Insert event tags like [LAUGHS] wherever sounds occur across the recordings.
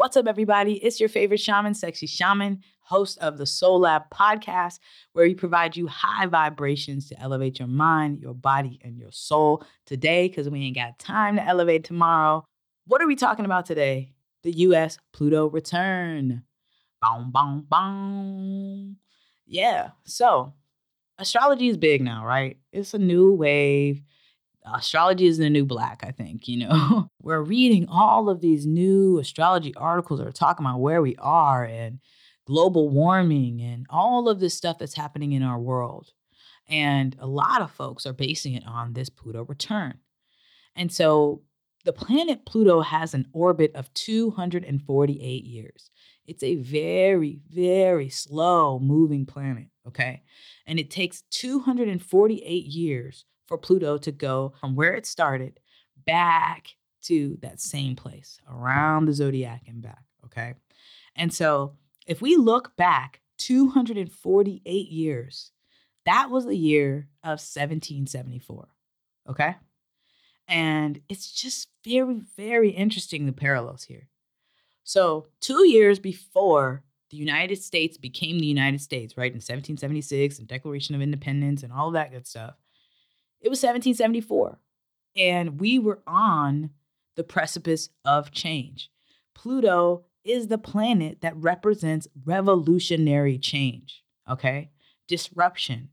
What's up, everybody? It's your favorite shaman, Sexy Shaman, host of the Soul Lab podcast, where we provide you high vibrations to elevate your mind, your body, and your soul today, because we ain't got time to elevate tomorrow. What are we talking about today? The US Pluto return. Boom, boom, boom. Yeah. So, astrology is big now, right? It's a new wave astrology is the new black, I think, you know. [LAUGHS] We're reading all of these new astrology articles that are talking about where we are and global warming and all of this stuff that's happening in our world. And a lot of folks are basing it on this Pluto return. And so the planet Pluto has an orbit of 248 years. It's a very, very slow moving planet, okay? And it takes 248 years for Pluto to go from where it started back to that same place around the zodiac and back. Okay. And so if we look back 248 years, that was the year of 1774. Okay. And it's just very, very interesting the parallels here. So, two years before the United States became the United States, right, in 1776 and Declaration of Independence and all that good stuff, it was 1774. And we were on the precipice of change. Pluto is the planet that represents revolutionary change, okay? Disruption,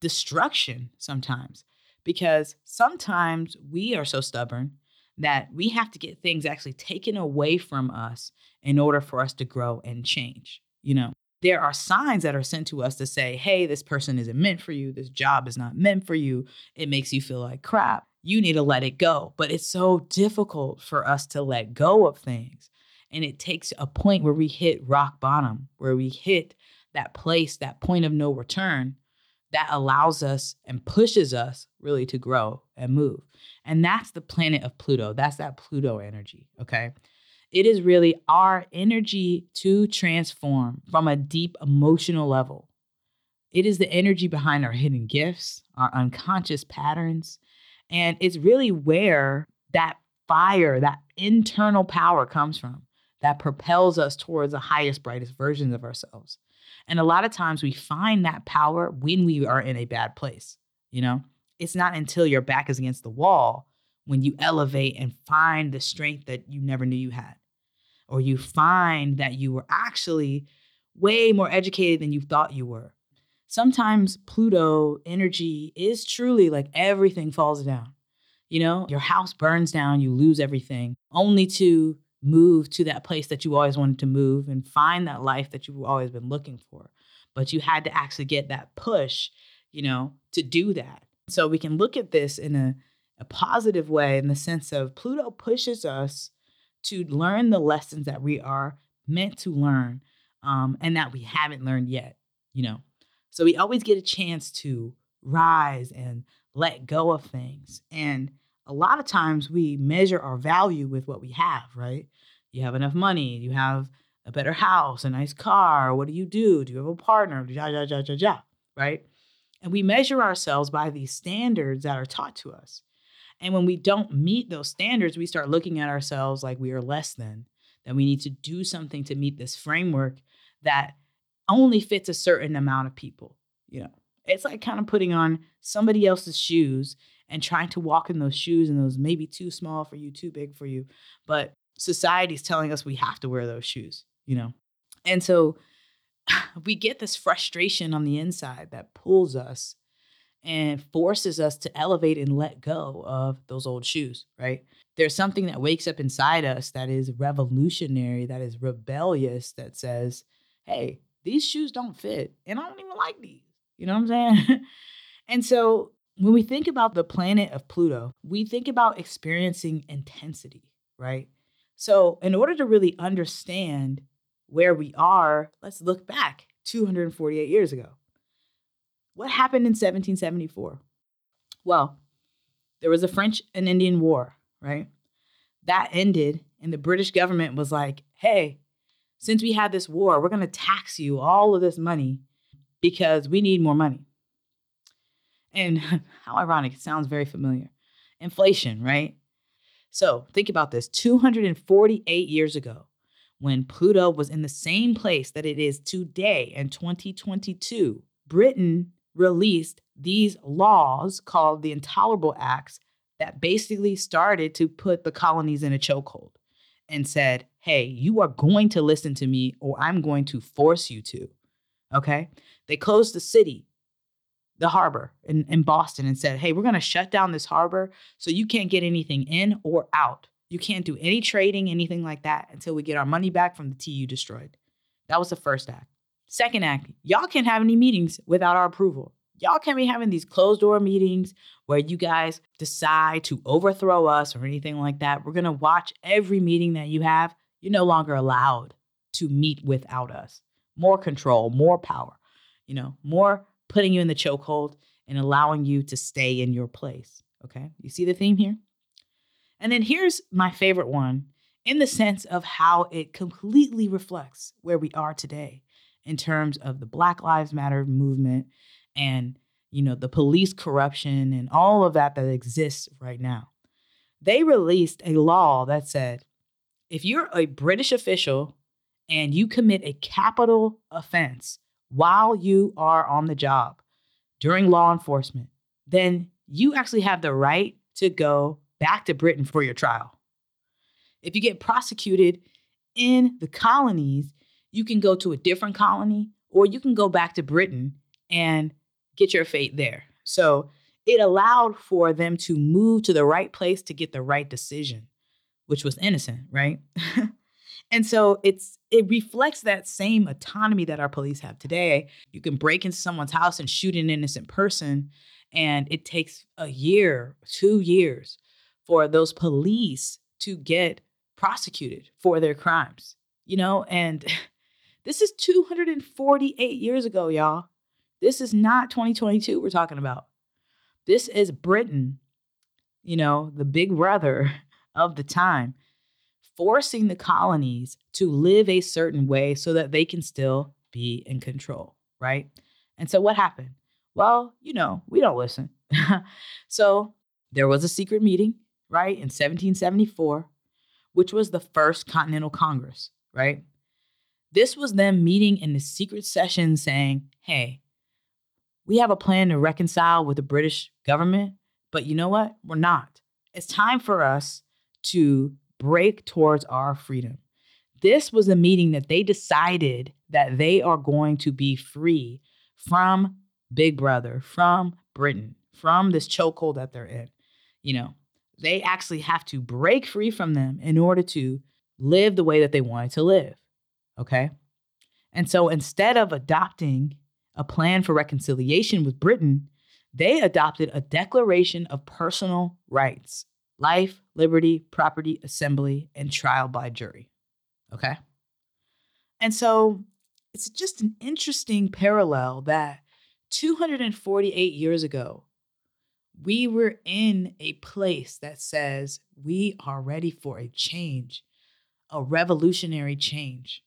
destruction sometimes, because sometimes we are so stubborn that we have to get things actually taken away from us in order for us to grow and change, you know? There are signs that are sent to us to say, hey, this person isn't meant for you. This job is not meant for you. It makes you feel like crap. You need to let it go. But it's so difficult for us to let go of things. And it takes a point where we hit rock bottom, where we hit that place, that point of no return that allows us and pushes us really to grow and move. And that's the planet of Pluto. That's that Pluto energy. Okay. It is really our energy to transform from a deep emotional level. It is the energy behind our hidden gifts, our unconscious patterns. And it's really where that fire, that internal power comes from that propels us towards the highest, brightest versions of ourselves. And a lot of times we find that power when we are in a bad place. You know, it's not until your back is against the wall when you elevate and find the strength that you never knew you had or you find that you were actually way more educated than you thought you were. Sometimes Pluto energy is truly like everything falls down. You know, your house burns down, you lose everything, only to move to that place that you always wanted to move and find that life that you've always been looking for. But you had to actually get that push, you know, to do that. So we can look at this in a, a positive way in the sense of Pluto pushes us to learn the lessons that we are meant to learn um, and that we haven't learned yet, you know. So we always get a chance to rise and let go of things. And a lot of times we measure our value with what we have, right? You have enough money, you have a better house, a nice car. What do you do? Do you have a partner? Ja, ja, ja, ja, ja, right? And we measure ourselves by these standards that are taught to us. And when we don't meet those standards, we start looking at ourselves like we are less than, that we need to do something to meet this framework that only fits a certain amount of people. You know, it's like kind of putting on somebody else's shoes and trying to walk in those shoes, and those maybe too small for you, too big for you. But society's telling us we have to wear those shoes, you know? And so [SIGHS] we get this frustration on the inside that pulls us and forces us to elevate and let go of those old shoes, right? There's something that wakes up inside us that is revolutionary, that is rebellious, that says, hey, these shoes don't fit, and I don't even like these. You know what I'm saying? [LAUGHS] and so when we think about the planet of Pluto, we think about experiencing intensity, right? So, in order to really understand where we are, let's look back 248 years ago. What happened in 1774? Well, there was a French and Indian War, right? That ended, and the British government was like, hey, since we had this war, we're going to tax you all of this money because we need more money. And [LAUGHS] how ironic, it sounds very familiar. Inflation, right? So think about this 248 years ago, when Pluto was in the same place that it is today in 2022, Britain released these laws called the Intolerable Acts that basically started to put the colonies in a chokehold and said, hey, you are going to listen to me or I'm going to force you to. Okay. They closed the city, the harbor in, in Boston, and said, hey, we're going to shut down this harbor so you can't get anything in or out. You can't do any trading, anything like that until we get our money back from the tea you destroyed. That was the first act. Second act, y'all can't have any meetings without our approval. Y'all can't be having these closed door meetings where you guys decide to overthrow us or anything like that. We're going to watch every meeting that you have. You're no longer allowed to meet without us. More control, more power, you know, more putting you in the chokehold and allowing you to stay in your place. Okay. You see the theme here? And then here's my favorite one in the sense of how it completely reflects where we are today in terms of the Black Lives Matter movement and you know the police corruption and all of that that exists right now. They released a law that said if you're a British official and you commit a capital offense while you are on the job during law enforcement, then you actually have the right to go back to Britain for your trial. If you get prosecuted in the colonies, you can go to a different colony or you can go back to Britain and get your fate there. So it allowed for them to move to the right place to get the right decision, which was innocent, right? [LAUGHS] and so it's it reflects that same autonomy that our police have today. You can break into someone's house and shoot an innocent person, and it takes a year, two years for those police to get prosecuted for their crimes. You know, and [LAUGHS] this is 248 years ago, y'all. This is not 2022 we're talking about. This is Britain, you know, the big brother [LAUGHS] of the time, forcing the colonies to live a certain way so that they can still be in control, right? And so what happened? Well, you know, we don't listen. [LAUGHS] so there was a secret meeting, right, in 1774, which was the first Continental Congress, right? This was them meeting in the secret session saying, hey, we have a plan to reconcile with the British government, but you know what? We're not. It's time for us to break towards our freedom. This was a meeting that they decided that they are going to be free from Big Brother, from Britain, from this chokehold that they're in. You know, they actually have to break free from them in order to live the way that they wanted to live. Okay. And so instead of adopting a plan for reconciliation with Britain, they adopted a Declaration of Personal Rights life, liberty, property, assembly, and trial by jury. Okay? And so it's just an interesting parallel that 248 years ago, we were in a place that says we are ready for a change, a revolutionary change.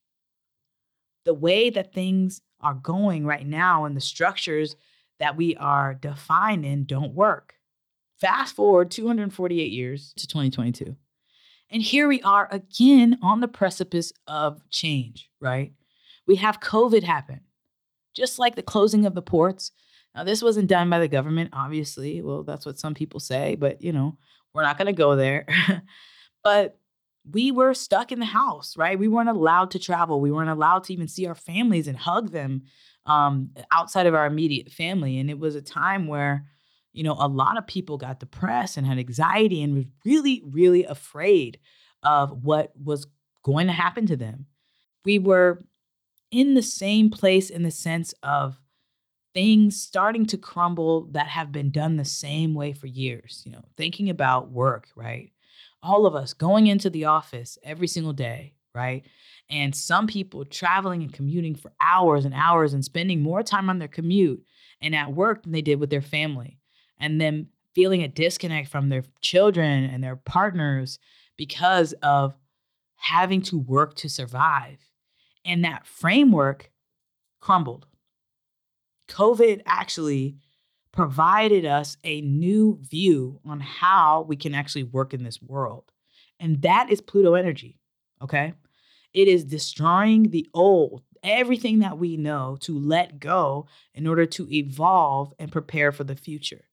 The way that things are going right now and the structures that we are defined in don't work. Fast forward 248 years to 2022. And here we are again on the precipice of change, right? We have COVID happen, just like the closing of the ports. Now, this wasn't done by the government, obviously. Well, that's what some people say, but you know, we're not going to go there. [LAUGHS] but we were stuck in the house, right? We weren't allowed to travel. We weren't allowed to even see our families and hug them um, outside of our immediate family. And it was a time where, you know, a lot of people got depressed and had anxiety and was really, really afraid of what was going to happen to them. We were in the same place in the sense of things starting to crumble that have been done the same way for years, you know, thinking about work, right? All of us going into the office every single day, right? And some people traveling and commuting for hours and hours and spending more time on their commute and at work than they did with their family. And then feeling a disconnect from their children and their partners because of having to work to survive. And that framework crumbled. COVID actually provided us a new view on how we can actually work in this world. And that is Pluto energy. Okay. It is destroying the old, everything that we know to let go in order to evolve and prepare for the future.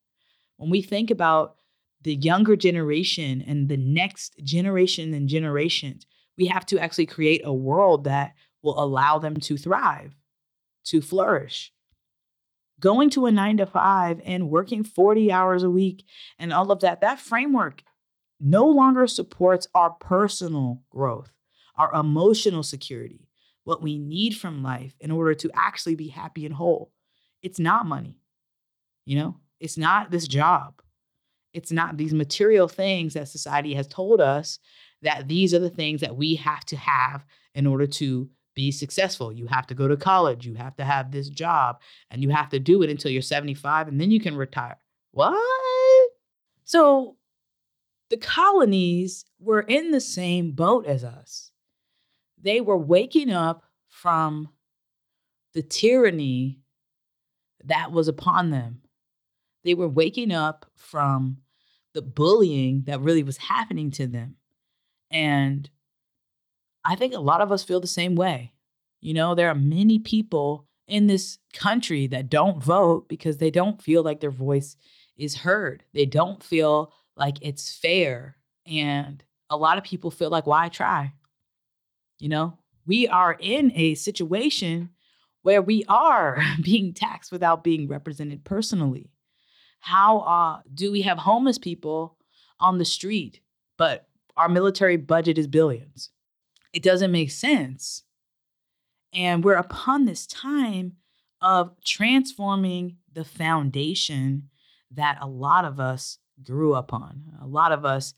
When we think about the younger generation and the next generation and generations, we have to actually create a world that will allow them to thrive, to flourish. Going to a nine to five and working 40 hours a week and all of that, that framework no longer supports our personal growth, our emotional security, what we need from life in order to actually be happy and whole. It's not money, you know, it's not this job. It's not these material things that society has told us that these are the things that we have to have in order to be successful. You have to go to college, you have to have this job, and you have to do it until you're 75 and then you can retire. What? So the colonies were in the same boat as us. They were waking up from the tyranny that was upon them. They were waking up from the bullying that really was happening to them. And I think a lot of us feel the same way. You know, there are many people in this country that don't vote because they don't feel like their voice is heard. They don't feel like it's fair. And a lot of people feel like, why try? You know, we are in a situation where we are [LAUGHS] being taxed without being represented personally. How uh, do we have homeless people on the street, but our military budget is billions? It doesn't make sense. And we're upon this time of transforming the foundation that a lot of us grew up on. A lot of us,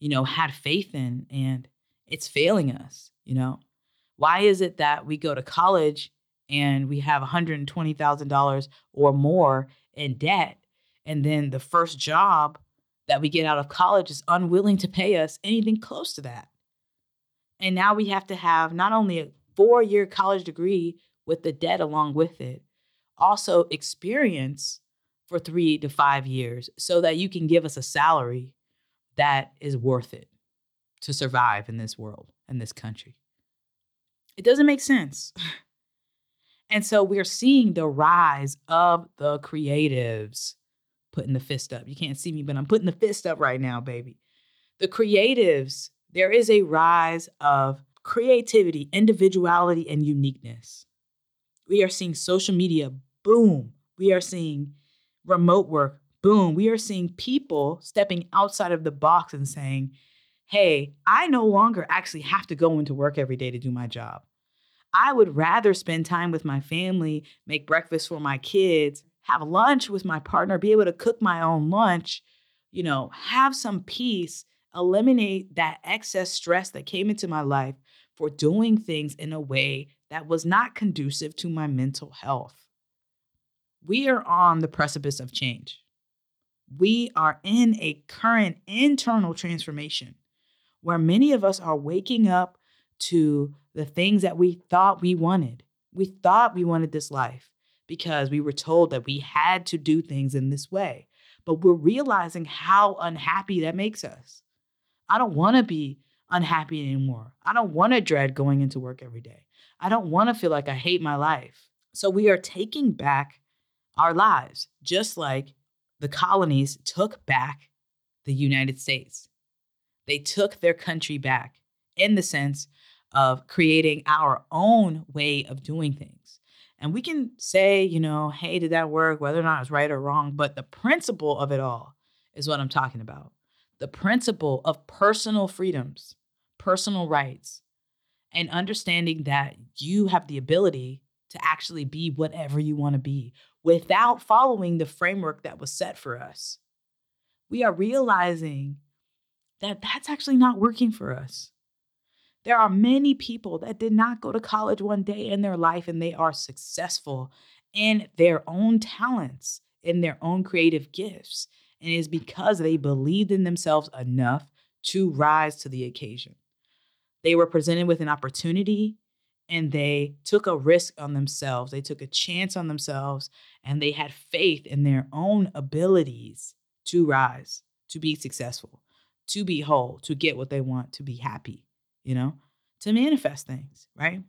you know, had faith in, and it's failing us, you know. Why is it that we go to college and we have $120,000 or more in debt, and then the first job that we get out of college is unwilling to pay us anything close to that? And now we have to have not only a four year college degree with the debt along with it, also experience for three to five years so that you can give us a salary that is worth it to survive in this world in this country. It doesn't make sense. [LAUGHS] And so we're seeing the rise of the creatives putting the fist up. You can't see me, but I'm putting the fist up right now, baby. The creatives, there is a rise of creativity, individuality, and uniqueness. We are seeing social media boom. We are seeing remote work, boom, we are seeing people stepping outside of the box and saying, hey, I no longer actually have to go into work every day to do my job. I would rather spend time with my family, make breakfast for my kids, have lunch with my partner, be able to cook my own lunch, you know, have some peace, eliminate that excess stress that came into my life for doing things in a way that was not conducive to my mental health we are on the precipice of change. We are in a current internal transformation where many of us are waking up to the things that we thought we wanted. We thought we wanted this life because we were told that we had to do things in this way. But we're realizing how unhappy that makes us. I don't want to be unhappy anymore. I don't want to dread going into work every day. I don't want to feel like I hate my life. So we are taking back our lives, just like the colonies took back the United States. They took their country back in the sense of creating our own way of doing things. And we can say, you know, hey, did that work? Whether or not it's right or wrong, but the principle of it all is what I'm talking about. The principle of personal freedoms, personal rights, and understanding that you have the ability to actually be whatever you want to be without following the framework that was set for us. We are realizing that that's actually not working for us. There are many people that did not go to college one day in their life and they are successful in their own talents, in their own creative gifts. And it is because they believed in themselves enough to rise to the occasion. They were presented with an opportunity and they took a risk on themselves. They took a chance on themselves and they had faith in their own abilities to rise, to be successful, to be whole, to get what they want, to be happy, you know, to manifest things, right?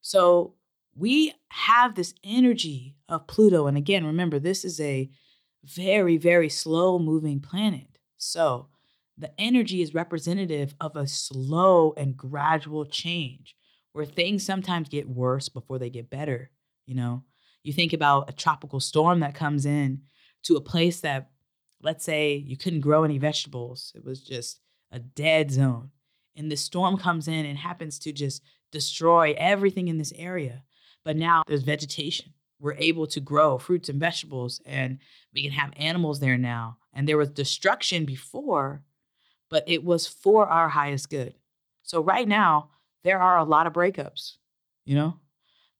So we have this energy of Pluto. And again, remember, this is a very, very slow moving planet. So the energy is representative of a slow and gradual change where things sometimes get worse before they get better. You know, you think about a tropical storm that comes in to a place that, let's say, you couldn't grow any vegetables, it was just a dead zone. And the storm comes in and happens to just destroy everything in this area. But now there's vegetation. We're able to grow fruits and vegetables, and we can have animals there now. And there was destruction before, but it was for our highest good. So right now, there are a lot of breakups, you know?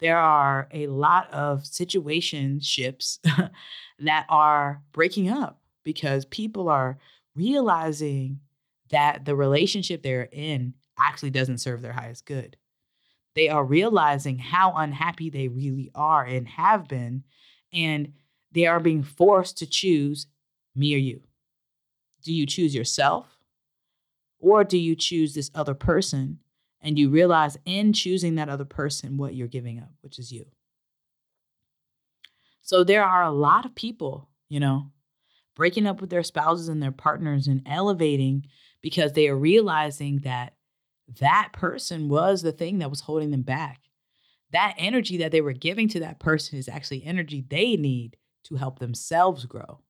There are a lot of situationships [LAUGHS] that are breaking up because people are realizing that the relationship they're in actually doesn't serve their highest good. They are realizing how unhappy they really are and have been, and they are being forced to choose me or you. Do you choose yourself? Or do you choose this other person and you realize in choosing that other person what you're giving up, which is you? So there are a lot of people, you know, breaking up with their spouses and their partners and elevating because they are realizing that that person was the thing that was holding them back. That energy that they were giving to that person is actually energy they need to help themselves grow.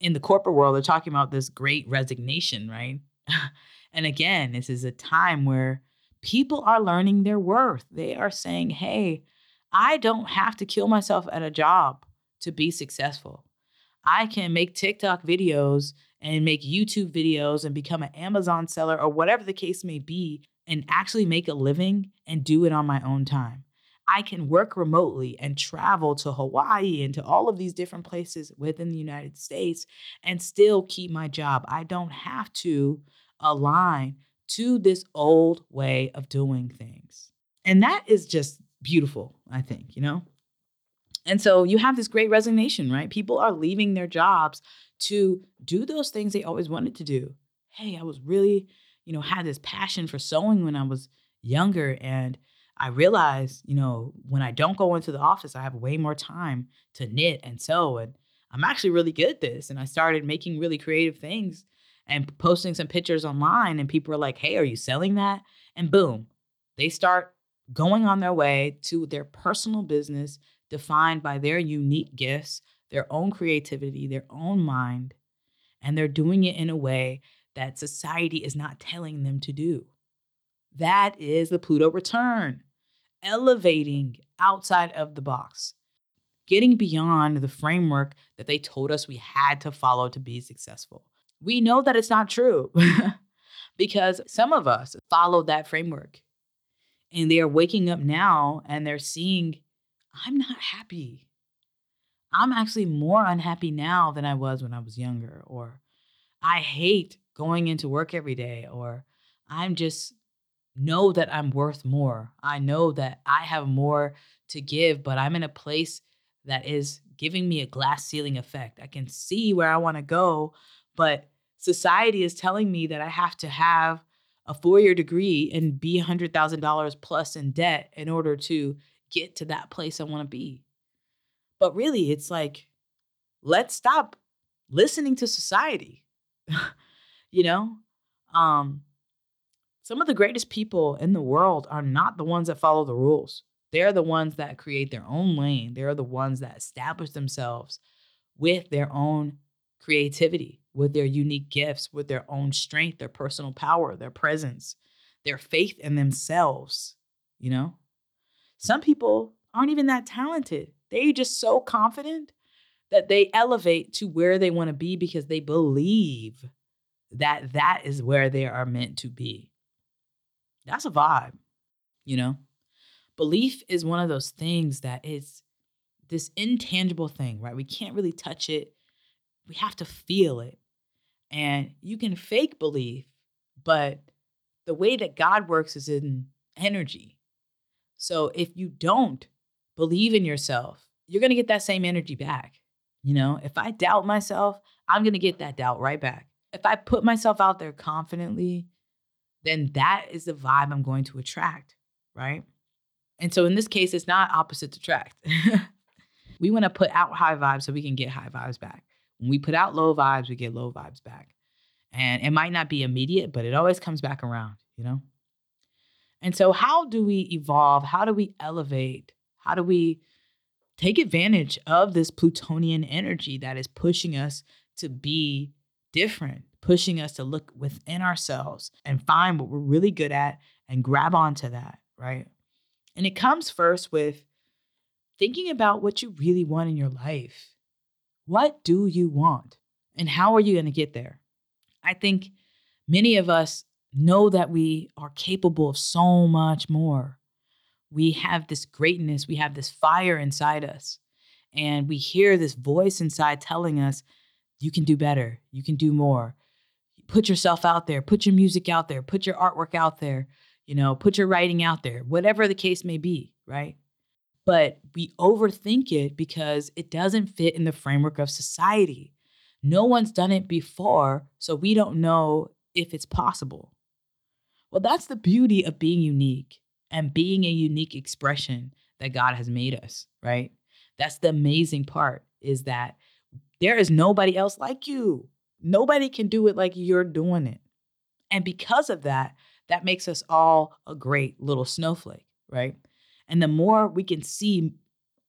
In the corporate world, they're talking about this great resignation, right? [LAUGHS] and again, this is a time where people are learning their worth. They are saying, hey, I don't have to kill myself at a job to be successful. I can make TikTok videos and make YouTube videos and become an Amazon seller or whatever the case may be and actually make a living and do it on my own time. I can work remotely and travel to Hawaii and to all of these different places within the United States and still keep my job. I don't have to align to this old way of doing things. And that is just beautiful, I think, you know? And so you have this great resignation, right? People are leaving their jobs to do those things they always wanted to do. Hey, I was really, you know, had this passion for sewing when I was younger. And I realized, you know, when I don't go into the office, I have way more time to knit and sew. And I'm actually really good at this. And I started making really creative things and posting some pictures online. And people are like, hey, are you selling that? And boom, they start going on their way to their personal business defined by their unique gifts, their own creativity, their own mind, and they're doing it in a way that society is not telling them to do. That is the Pluto return, elevating outside of the box, getting beyond the framework that they told us we had to follow to be successful. We know that it's not true [LAUGHS] because some of us followed that framework and they are waking up now and they're seeing I'm not happy. I'm actually more unhappy now than I was when I was younger, or I hate going into work every day, or I'm just know that I'm worth more. I know that I have more to give, but I'm in a place that is giving me a glass ceiling effect. I can see where I want to go, but society is telling me that I have to have a four year degree and be $100,000 plus in debt in order to get to that place I want to be. But really, it's like, let's stop listening to society. [LAUGHS] you know? Um, some of the greatest people in the world are not the ones that follow the rules. They're the ones that create their own lane. They're the ones that establish themselves with their own creativity, with their unique gifts, with their own strength, their personal power, their presence, their faith in themselves, you know? Some people aren't even that talented. They're just so confident that they elevate to where they want to be because they believe that that is where they are meant to be. That's a vibe, you know? Belief is one of those things that is this intangible thing, right? We can't really touch it. We have to feel it. And you can fake belief, but the way that God works is in energy. So if you don't believe in yourself, you're going to get that same energy back. You know, if I doubt myself, I'm going to get that doubt right back. If I put myself out there confidently, then that is the vibe I'm going to attract, right? And so in this case, it's not opposite attract. [LAUGHS] we want to put out high vibes so we can get high vibes back. When we put out low vibes, we get low vibes back. And it might not be immediate, but it always comes back around, you know? And so, how do we evolve? How do we elevate? How do we take advantage of this Plutonian energy that is pushing us to be different, pushing us to look within ourselves and find what we're really good at and grab onto that, right? And it comes first with thinking about what you really want in your life. What do you want? And how are you going to get there? I think many of us know that we are capable of so much more. We have this greatness, we have this fire inside us, and we hear this voice inside telling us, you can do better, you can do more. Put yourself out there, put your music out there, put your artwork out there, you know, put your writing out there, whatever the case may be, right? But we overthink it because it doesn't fit in the framework of society. No one's done it before, so we don't know if it's possible. Well, that's the beauty of being unique and being a unique expression that God has made us, right? That's the amazing part is that there is nobody else like you. Nobody can do it like you're doing it. And because of that, that makes us all a great little snowflake, right? And the more we can see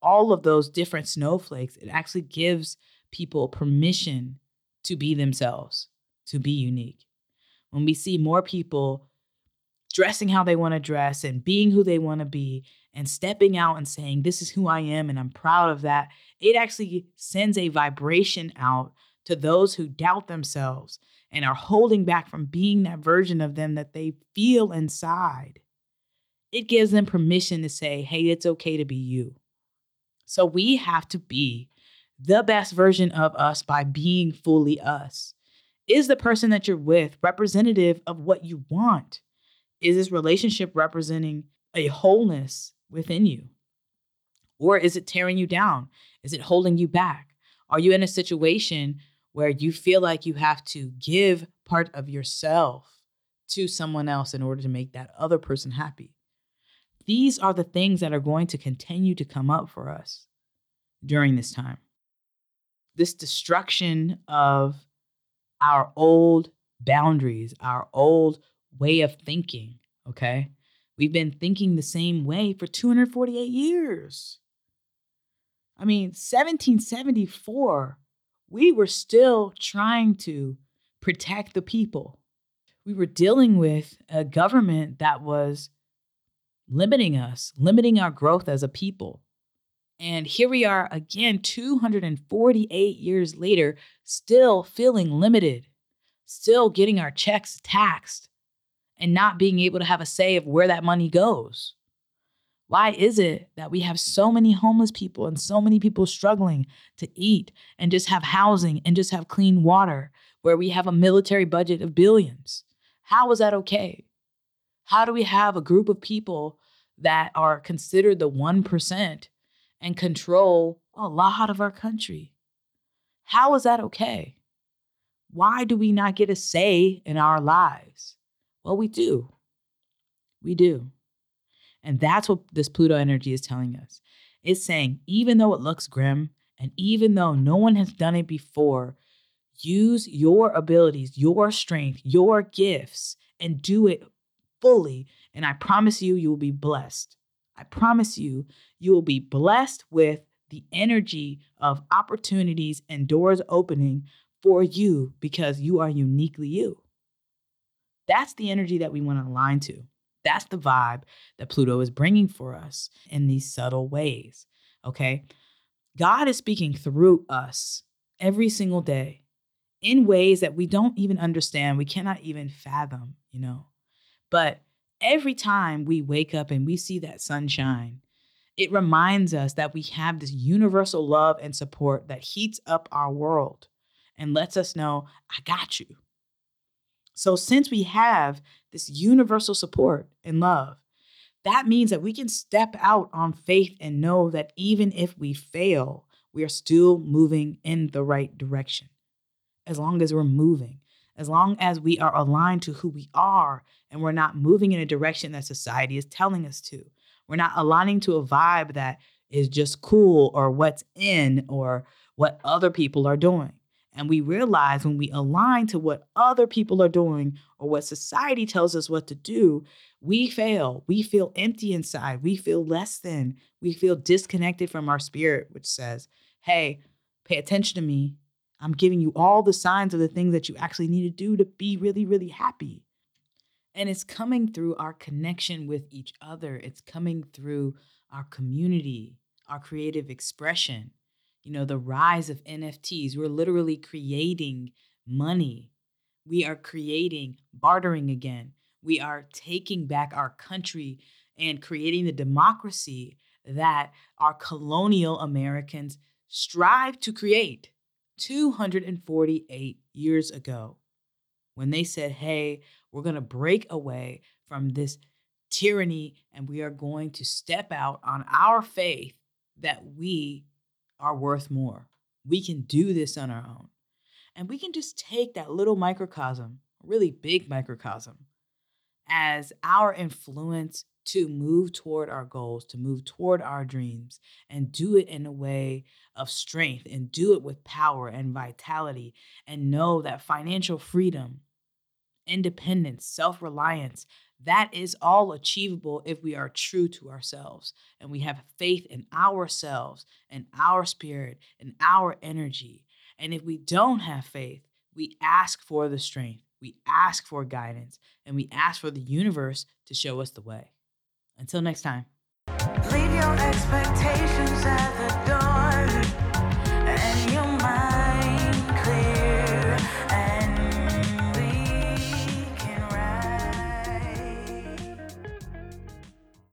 all of those different snowflakes, it actually gives people permission to be themselves, to be unique. When we see more people dressing how they want to dress and being who they want to be and stepping out and saying, This is who I am and I'm proud of that, it actually sends a vibration out to those who doubt themselves and are holding back from being that version of them that they feel inside. It gives them permission to say, Hey, it's okay to be you. So we have to be the best version of us by being fully us. Is the person that you're with representative of what you want? Is this relationship representing a wholeness within you? Or is it tearing you down? Is it holding you back? Are you in a situation where you feel like you have to give part of yourself to someone else in order to make that other person happy? These are the things that are going to continue to come up for us during this time. This destruction of our old boundaries, our old way of thinking, okay? We've been thinking the same way for 248 years. I mean, 1774, we were still trying to protect the people. We were dealing with a government that was limiting us, limiting our growth as a people. And here we are again, 248 years later, still feeling limited, still getting our checks taxed, and not being able to have a say of where that money goes? Why is it that we have so many homeless people and so many people struggling to eat and just have housing and just have clean water where we have a military budget of billions? How is that okay? How do we have a group of people that are considered the 1% and control a lot of our country? How is that okay? Why do we not get a say in our lives? Well, we do. We do. And that's what this Pluto energy is telling us. It's saying, even though it looks grim, and even though no one has done it before, use your abilities, your strength, your gifts, and do it fully. And I promise you, you will be blessed. I promise you, you will be blessed with the energy of opportunities and doors opening for you because you are uniquely you. That's the energy that we want to align to. That's the vibe that Pluto is bringing for us in these subtle ways. Okay. God is speaking through us every single day in ways that we don't even understand, we cannot even fathom, you know. But every time we wake up and we see that sunshine, it reminds us that we have this universal love and support that heats up our world and lets us know, I got you. So, since we have this universal support and love, that means that we can step out on faith and know that even if we fail, we are still moving in the right direction. As long as we're moving, as long as we are aligned to who we are and we're not moving in a direction that society is telling us to. We're not aligning to a vibe that is just cool or what's in or what other people are doing. And we realize when we align to what other people are doing or what society tells us what to do, we fail. We feel empty inside. We feel less than. We feel disconnected from our spirit, which says, hey, pay attention to me. I'm giving you all the signs of the things that you actually need to do to be really, really happy. And it's coming through our connection with each other, it's coming through our community, our creative expression. You know, the rise of NFTs. We're literally creating money. We are creating bartering again. We are taking back our country and creating the democracy that our colonial Americans strive to create 248 years ago when they said, hey, we're going to break away from this tyranny and we are going to step out on our faith that we are worth more. We can do this on our own. And we can just take that little microcosm, really big microcosm, as our influence to move toward our goals, to move toward our dreams, and do it in a way of strength and do it with power and vitality, and know that financial freedom, independence, self reliance, that is all achievable if we are true to ourselves and we have faith in ourselves and our spirit and our energy. And if we don't have faith, we ask for the strength, we ask for guidance, and we ask for the universe to show us the way. Until next time.